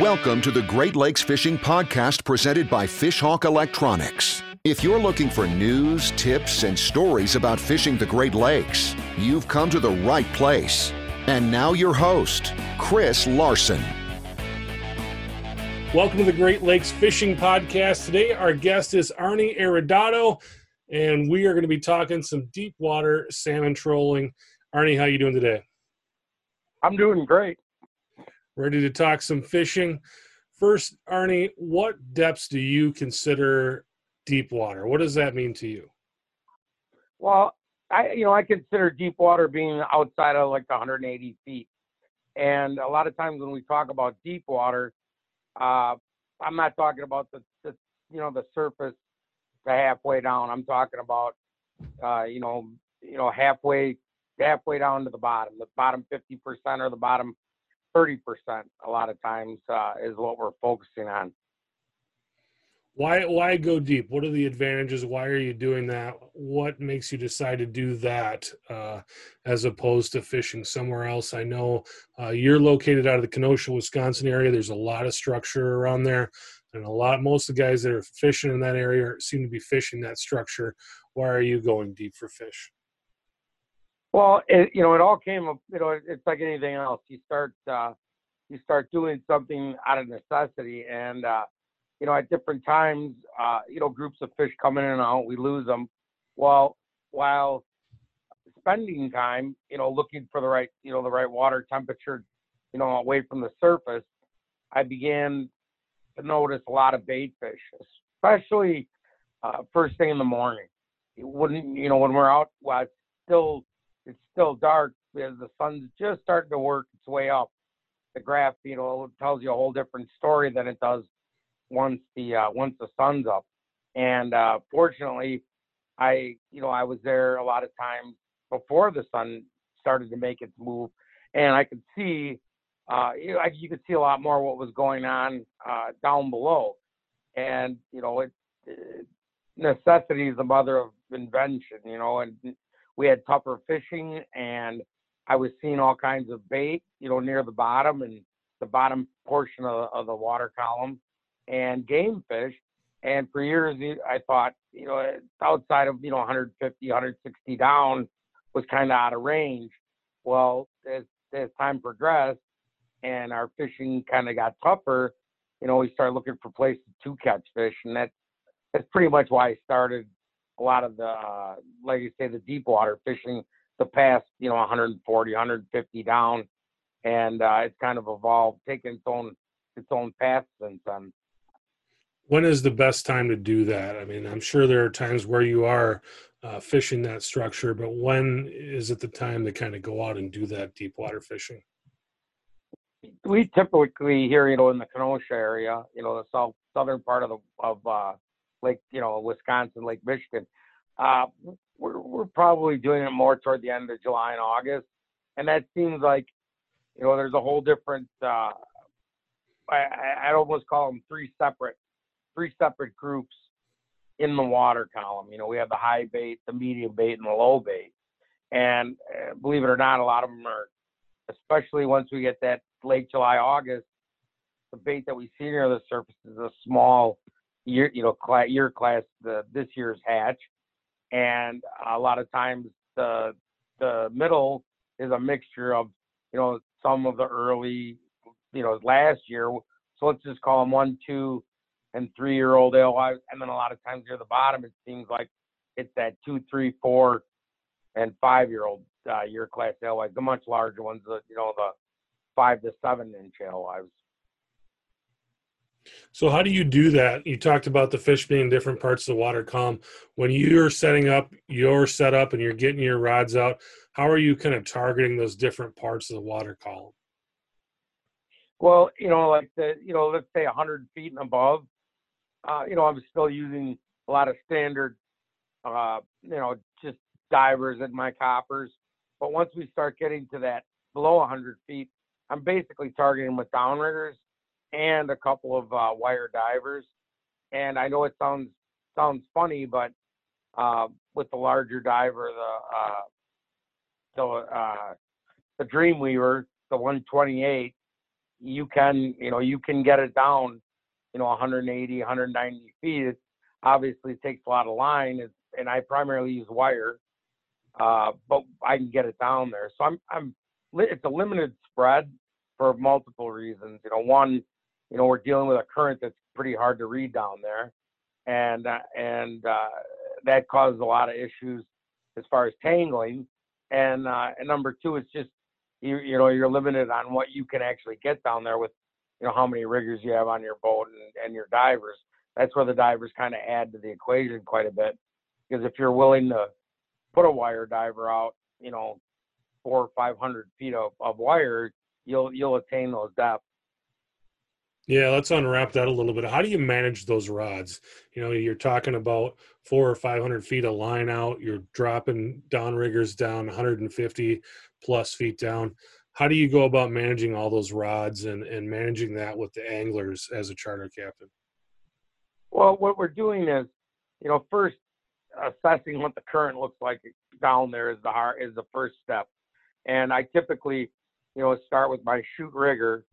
Welcome to the Great Lakes Fishing Podcast presented by Fishhawk Electronics. If you're looking for news, tips, and stories about fishing the Great Lakes, you've come to the right place. And now, your host, Chris Larson. Welcome to the Great Lakes Fishing Podcast. Today, our guest is Arnie Arredondo, and we are going to be talking some deep water salmon trolling. Arnie, how are you doing today? I'm doing great ready to talk some fishing. First, Arnie, what depths do you consider deep water? What does that mean to you? Well, I you know I consider deep water being outside of like 180 feet, and a lot of times when we talk about deep water, uh, I'm not talking about the, the you know the surface to halfway down. I'm talking about uh, you know you know halfway halfway down to the bottom, the bottom 50% or the bottom 30% a lot of times uh, is what we're focusing on. Why why go deep? What are the advantages? Why are you doing that? What makes you decide to do that uh, as opposed to fishing somewhere else? I know uh, you're located out of the Kenosha, Wisconsin area. There's a lot of structure around there, and a lot most of the guys that are fishing in that area seem to be fishing that structure. Why are you going deep for fish? Well, it, you know, it all came up. You know, it's like anything else. You start, uh, you start doing something out of necessity, and uh, you know, at different times, uh, you know, groups of fish come in and out. We lose them. While while spending time, you know, looking for the right, you know, the right water temperature, you know, away from the surface, I began to notice a lot of bait fish, especially uh, first thing in the morning. When you know when we're out, well, still it's still dark because the sun's just starting to work its way up. The graph, you know, tells you a whole different story than it does once the uh, once the sun's up. And uh, fortunately, I you know I was there a lot of times before the sun started to make its move, and I could see uh, you, know, you could see a lot more what was going on uh, down below. And you know, it, it necessity is the mother of invention. You know, and we had tougher fishing and I was seeing all kinds of bait, you know, near the bottom and the bottom portion of, of the water column and game fish. And for years, I thought, you know, outside of, you know, 150, 160 down was kind of out of range. Well, as, as time progressed and our fishing kind of got tougher, you know, we started looking for places to catch fish. And that's, that's pretty much why I started a lot of the, uh, like you say, the deep water fishing the past, you know, 140, 150 down, and uh, it's kind of evolved, taking its own its own path since then. When is the best time to do that? I mean, I'm sure there are times where you are uh, fishing that structure, but when is it the time to kind of go out and do that deep water fishing? We typically here, you know, in the Kenosha area, you know, the south southern part of the of uh, Lake, you know, Wisconsin, Lake Michigan. Uh, we're, we're probably doing it more toward the end of July and August. And that seems like, you know, there's a whole different, uh, I, I'd almost call them three separate, three separate groups in the water column. You know, we have the high bait, the medium bait, and the low bait. And uh, believe it or not, a lot of them are, especially once we get that late July, August, the bait that we see near the surface is a small year, you know, class, year class, the this year's hatch, and a lot of times the the middle is a mixture of, you know, some of the early, you know, last year. So let's just call them one, two, and three year old alewives, and then a lot of times near the bottom, it seems like it's that two, three, four, and five year old uh, year class alewives, the much larger ones, the you know the five to seven inch alewives. So how do you do that? You talked about the fish being different parts of the water column. When you're setting up your setup and you're getting your rods out, how are you kind of targeting those different parts of the water column? Well, you know, like the, you know, let's say 100 feet and above, uh, you know, I'm still using a lot of standard, uh, you know, just divers and my coppers. But once we start getting to that below 100 feet, I'm basically targeting with downriggers and a couple of uh, wire divers. And I know it sounds sounds funny, but uh, with the larger diver, the uh, the uh, the Dreamweaver, the 128, you can you know you can get it down you know 180 190 feet. It obviously takes a lot of line. And i primarily use wire uh, but i can get it down there. So i'm i'm it's a limited spread for multiple reasons. You know one you know we're dealing with a current that's pretty hard to read down there and uh, and uh, that causes a lot of issues as far as tangling and uh, and number two it's just you you know you're limited on what you can actually get down there with you know how many riggers you have on your boat and, and your divers. That's where the divers kind of add to the equation quite a bit because if you're willing to put a wire diver out, you know, four or five hundred feet of, of wire, you'll you'll attain those depths. Yeah, let's unwrap that a little bit. How do you manage those rods? You know, you're talking about four or 500 feet of line out, you're dropping down riggers down 150 plus feet down. How do you go about managing all those rods and, and managing that with the anglers as a charter captain? Well, what we're doing is, you know, first assessing what the current looks like down there is the hard, is the first step. And I typically, you know, start with my shoot rigger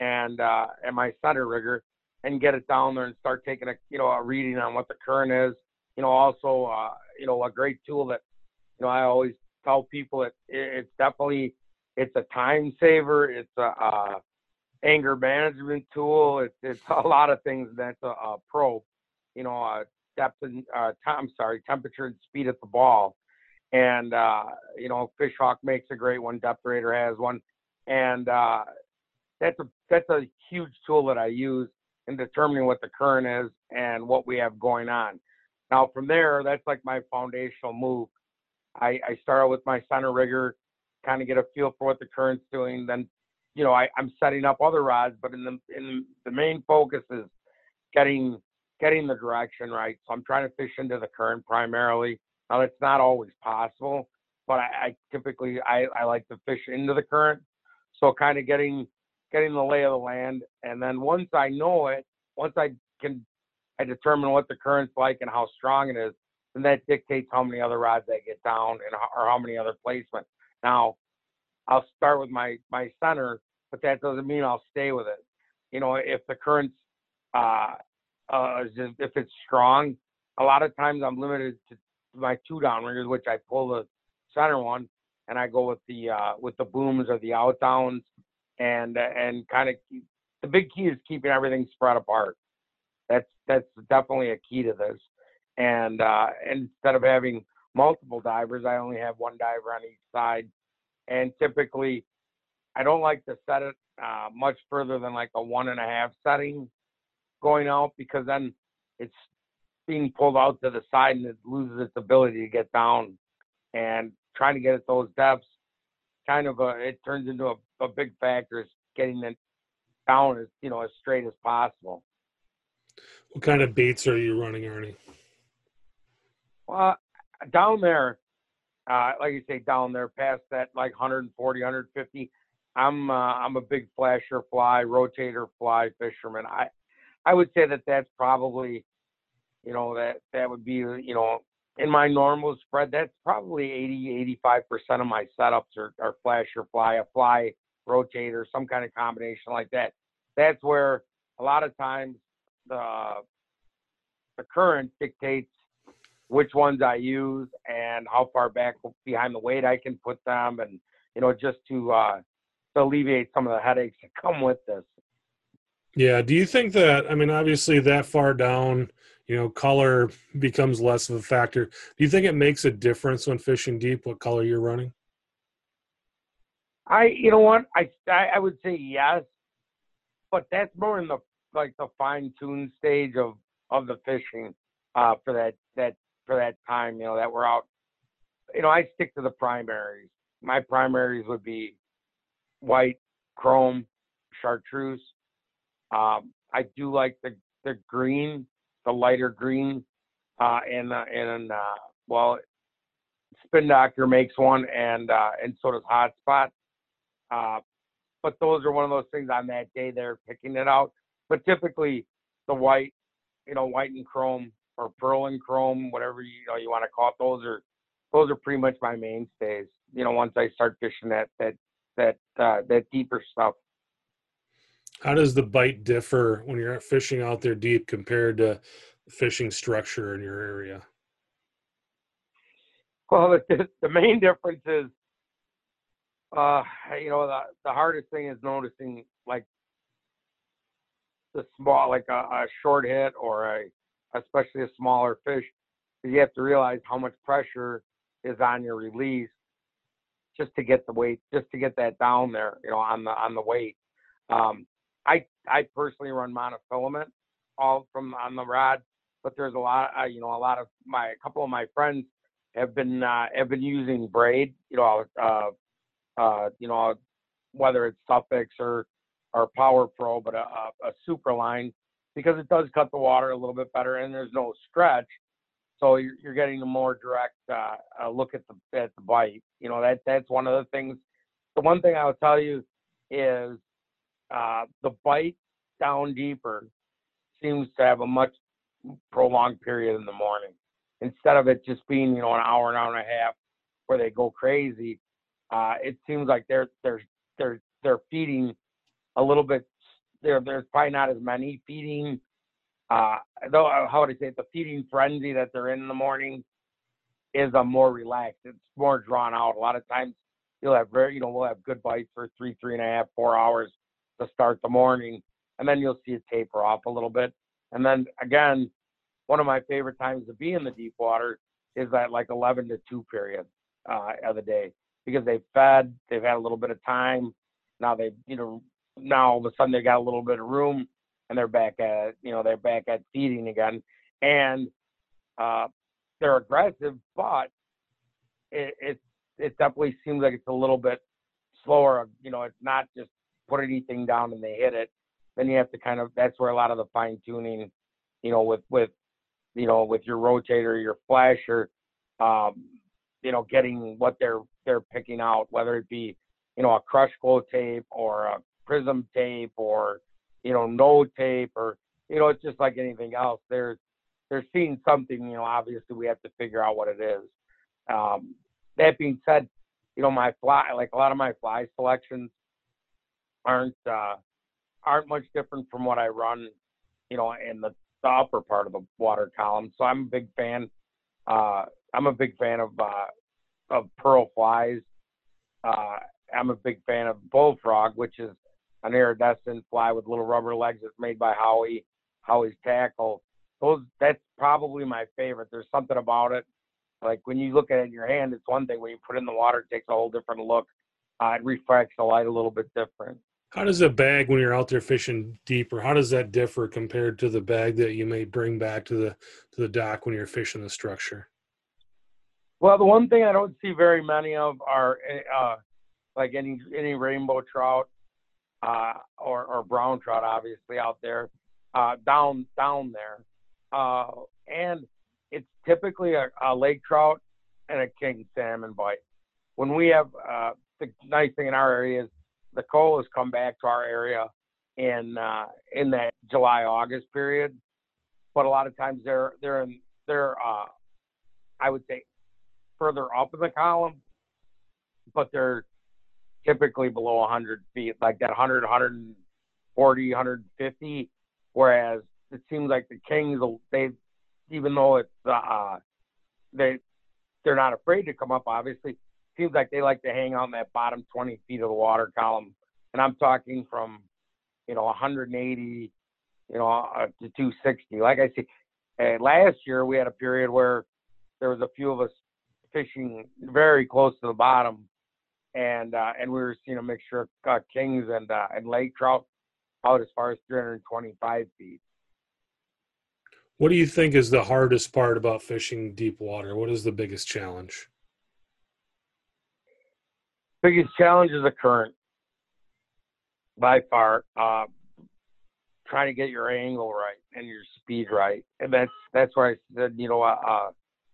and uh, and my center rigger and get it down there and start taking a you know a reading on what the current is. You know, also uh, you know a great tool that you know I always tell people that it's definitely it's a time saver. It's a, uh anger management tool. It's it's a lot of things that's a, a pro. You know, uh, depth and uh, t- I'm sorry, temperature and speed at the ball. And uh, you know, Fishhawk makes a great one. Depth Raider has one, and uh, that's a that's a huge tool that I use in determining what the current is and what we have going on. Now from there, that's like my foundational move. I, I start with my center rigger, kind of get a feel for what the current's doing. Then, you know, I, I'm setting up other rods, but in the in the main focus is getting getting the direction right. So I'm trying to fish into the current primarily. Now that's not always possible, but I, I typically I, I like to fish into the current. So kind of getting getting the lay of the land. And then once I know it, once I can, I determine what the current's like and how strong it is, then that dictates how many other rods I get down and how, or how many other placements. Now, I'll start with my my center, but that doesn't mean I'll stay with it. You know, if the current's uh, uh, if it's strong, a lot of times I'm limited to my two down riggers, which I pull the center one, and I go with the uh, with the booms or the out downs and and kind of the big key is keeping everything spread apart. That's that's definitely a key to this. And uh, instead of having multiple divers, I only have one diver on each side. And typically, I don't like to set it uh, much further than like a one and a half setting going out because then it's being pulled out to the side and it loses its ability to get down. And trying to get at those depths, kind of a, it turns into a a big factor is getting it down as you know as straight as possible. What kind of baits are you running, Ernie? Well, down there, uh, like you say, down there past that like 140, 150, I'm uh, I'm a big flasher fly, rotator fly fisherman. I I would say that that's probably, you know, that that would be you know in my normal spread, that's probably 80, 85% of my setups are, are flasher fly, a fly rotator, some kind of combination like that. That's where a lot of times the the current dictates which ones I use and how far back behind the weight I can put them, and you know just to uh, to alleviate some of the headaches that come with this. Yeah. Do you think that? I mean, obviously, that far down, you know, color becomes less of a factor. Do you think it makes a difference when fishing deep what color you're running? I, you know what, I, I would say yes, but that's more in the like the fine tune stage of of the fishing uh, for that that for that time. You know that we're out. You know, I stick to the primaries. My primaries would be white, chrome, chartreuse. Um, I do like the the green, the lighter green, uh, and uh, and uh, well, Spin Doctor makes one, and uh, and so does Hotspot. Uh, but those are one of those things on that day they're picking it out. But typically, the white, you know, white and chrome or pearl and chrome, whatever you, know you want to call it, those are those are pretty much my mainstays. You know, once I start fishing that that that uh, that deeper stuff. How does the bite differ when you're fishing out there deep compared to fishing structure in your area? Well, the, the main difference is, uh, you know, the, the hardest thing is noticing like the small, like a, a short hit or a, especially a smaller fish. You have to realize how much pressure is on your release just to get the weight, just to get that down there, you know, on the on the weight. Um, I personally run monofilament all from on the rod, but there's a lot, uh, you know, a lot of my a couple of my friends have been uh, have been using braid, you know, uh, uh, you know, whether it's Suffix or or Power Pro, but a, a, a super line because it does cut the water a little bit better and there's no stretch. So you're, you're getting a more direct uh, look at the at the bite. You know that that's one of the things. The one thing I will tell you is uh, the bite down deeper seems to have a much prolonged period in the morning instead of it just being you know an hour an hour and a half where they go crazy. Uh, it seems like they're they're they're they're feeding a little bit. There there's probably not as many feeding uh, though uh, how would I say it, the feeding frenzy that they're in in the morning is a more relaxed. It's more drawn out. A lot of times you'll have very, you know, we'll have good bites for three, three and a half, four hours to start the morning, and then you'll see it taper off a little bit. And then again, one of my favorite times to be in the deep water is that like 11 to 2 period uh, of the day because they've fed, they've had a little bit of time. Now they've, you know, now all of a sudden they got a little bit of room and they're back at you know they're back at feeding again, and uh, they're aggressive, but it, it it definitely seems like it's a little bit slower. You know, it's not just put anything down and they hit it. Then you have to kind of that's where a lot of the fine tuning, you know, with with you know with your rotator, your flasher, um, you know, getting what they're they're picking out, whether it be you know a crush glow tape or a prism tape or you know, no tape or, you know, it's just like anything else. They're, they're seeing something, you know, obviously we have to figure out what it is. Um, that being said, you know, my fly, like a lot of my fly selections aren't, uh, aren't much different from what I run, you know, in the, the upper part of the water column. So I'm a big fan. Uh, I'm a big fan of, uh, of pearl flies. Uh, I'm a big fan of bullfrog, which is an iridescent fly with little rubber legs that's made by Howie, Howie's tackle. Those that's probably my favorite. There's something about it. Like when you look at it in your hand, it's one thing. When you put it in the water, it takes a whole different look. Uh, it refracts the light a little bit different. How does a bag when you're out there fishing deeper? How does that differ compared to the bag that you may bring back to the to the dock when you're fishing the structure? Well, the one thing I don't see very many of are uh, like any any rainbow trout uh, or, or brown trout, obviously out there, uh, down down there, uh, and it's typically a, a, lake trout and a king salmon bite. When we have uh, the nice thing in our area is the coho has come back to our area in uh, in that July August period, but a lot of times they're they're in they're uh, I would say further up in the column, but they're typically below 100 feet, like that 100, 140, 150. Whereas it seems like the Kings, they, even though it's, uh, they, they're not afraid to come up, obviously, seems like they like to hang out in that bottom 20 feet of the water column. And I'm talking from, you know, 180, you know, uh, to 260. Like I said, uh, last year we had a period where there was a few of us fishing very close to the bottom and uh, and we were seeing a mixture of uh, kings and uh, and lake trout out as far as 325 feet. What do you think is the hardest part about fishing deep water? What is the biggest challenge? Biggest challenge is the current, by far. Uh, trying to get your angle right and your speed right, and that's that's why I said you know uh, uh,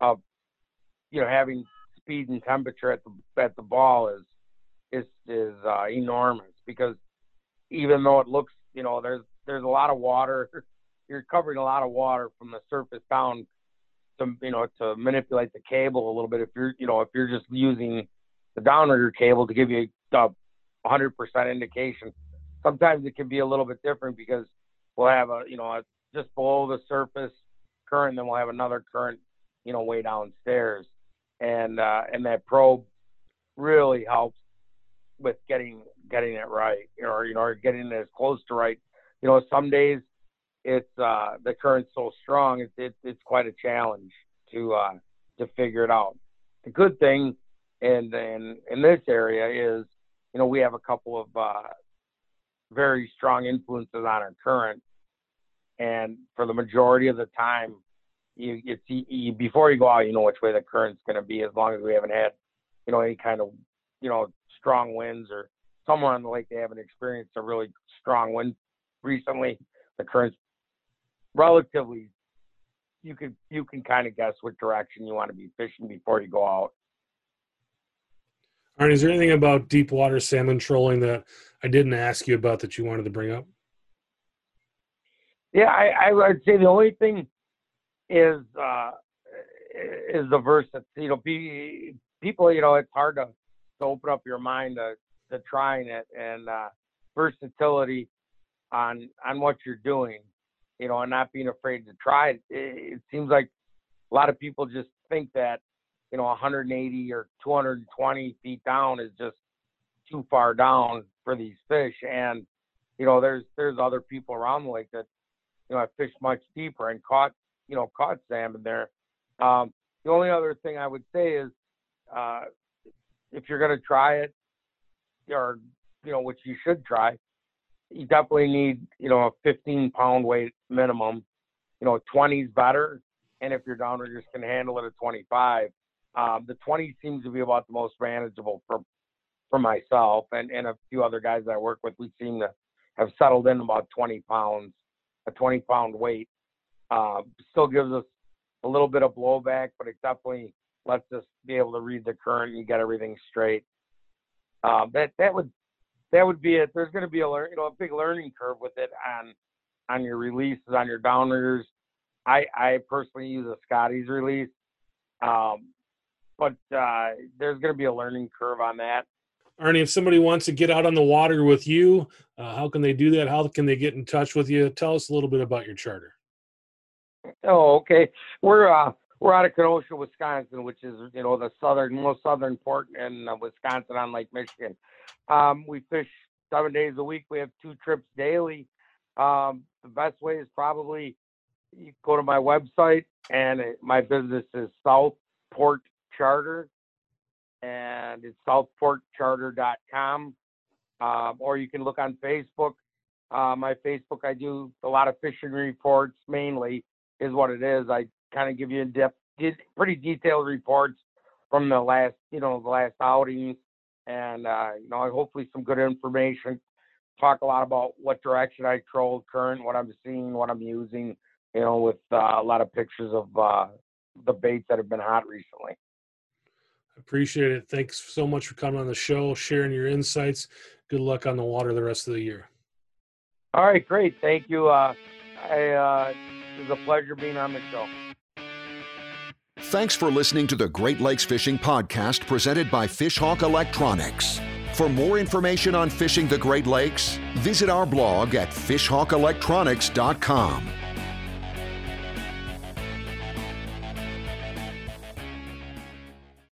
uh you know having speed and temperature at the at the ball is is is uh, enormous because even though it looks you know there's there's a lot of water you're covering a lot of water from the surface down to you know to manipulate the cable a little bit if you're you know if you're just using the downrigger cable to give you a 100% indication sometimes it can be a little bit different because we'll have a you know a, just below the surface current, then we'll have another current, you know, way downstairs, and uh, and that probe really helps with getting getting it right, or you know, or getting it as close to right. You know, some days it's uh, the current's so strong, it's it, it's quite a challenge to uh, to figure it out. The good thing in then in this area is, you know, we have a couple of uh, very strong influences on our current, and for the majority of the time, you it's you, before you go out, you know which way the current's going to be. As long as we haven't had, you know, any kind of you know strong winds or somewhere on the lake they haven't experienced a really strong wind recently, the current's relatively you can you can kind of guess what direction you want to be fishing before you go out. All right, is there anything about deep water salmon trolling that I didn't ask you about that you wanted to bring up? Yeah, I, I would say the only thing is uh, is the versatility. You know, people, you know, it's hard to, to open up your mind to, to trying it and uh, versatility on on what you're doing you know, and not being afraid to try it. It, it seems like a lot of people just think that, you know, 180 or 220 feet down is just too far down for these fish. And, you know, there's there's other people around the lake that, you know, have fished much deeper and caught, you know, caught salmon there. Um, the only other thing I would say is, uh, if you're going to try it, or you know, which you should try, you definitely need, you know, a 15 pound weight minimum. You know, 20 is better. And if your downer just can handle it at 25, um, the 20 seems to be about the most manageable for for myself and, and a few other guys that I work with. We seem to have settled in about 20 pounds, a 20 pound weight. Uh, still gives us a little bit of blowback, but it definitely lets us be able to read the current and get everything straight. Uh, that that would that would be it. There's going to be a learn, you know, a big learning curve with it on on your releases, on your downriggers. I I personally use a Scotty's release, um, but uh, there's going to be a learning curve on that. Arnie, if somebody wants to get out on the water with you, uh, how can they do that? How can they get in touch with you? Tell us a little bit about your charter. Oh, okay. We're uh, we're out of Kenosha, Wisconsin, which is you know the southern most southern port in uh, Wisconsin on Lake Michigan. Um, we fish seven days a week. We have two trips daily. Um, the best way is probably you go to my website, and it, my business is Southport Charter, and it's southportcharter.com. Um, or you can look on Facebook. Uh, my Facebook, I do a lot of fishing reports mainly, is what it is. I kind of give you in depth, pretty detailed reports from the last, you know, the last outings and uh, you know, hopefully some good information. Talk a lot about what direction I troll, current, what I'm seeing, what I'm using. You know, with uh, a lot of pictures of uh, the baits that have been hot recently. Appreciate it. Thanks so much for coming on the show, sharing your insights. Good luck on the water the rest of the year. All right, great. Thank you. Uh, I, uh, it was a pleasure being on the show. Thanks for listening to the Great Lakes Fishing Podcast presented by Fishhawk Electronics. For more information on fishing the Great Lakes, visit our blog at fishhawkelectronics.com.